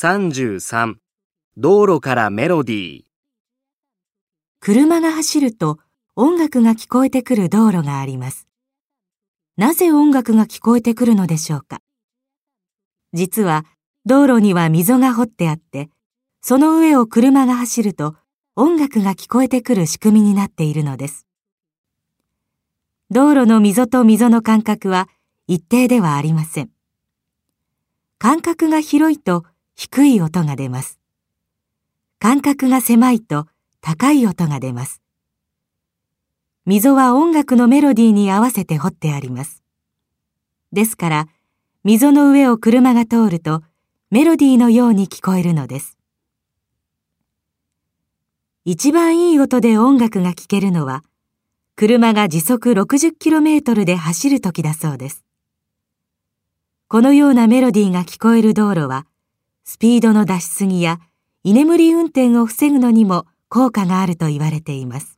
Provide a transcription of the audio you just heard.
33道路からメロディー車が走ると音楽が聞こえてくる道路があります。なぜ音楽が聞こえてくるのでしょうか？実は道路には溝が掘ってあって、その上を車が走ると音楽が聞こえてくる仕組みになっているのです。道路の溝と溝の間隔は一定ではありません。間隔が広いと低い音が出ます。間隔が狭いと高い音が出ます。溝は音楽のメロディーに合わせて掘ってあります。ですから、溝の上を車が通るとメロディーのように聞こえるのです。一番いい音で音楽が聴けるのは、車が時速 60km で走る時だそうです。このようなメロディーが聞こえる道路は、スピードの出しすぎや居眠り運転を防ぐのにも効果があると言われています。